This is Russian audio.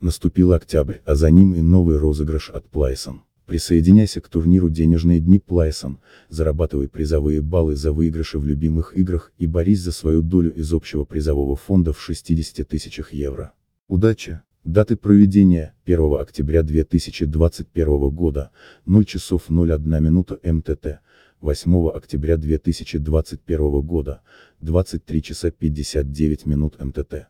Наступил октябрь, а за ним и новый розыгрыш от Плайсон. Присоединяйся к турниру «Денежные дни Плайсон», зарабатывай призовые баллы за выигрыши в любимых играх и борись за свою долю из общего призового фонда в 60 тысячах евро. Удачи! Даты проведения 1 октября 2021 года 0 часов 01 минута МТТ 8 октября 2021 года 23 часа 59 минут МТТ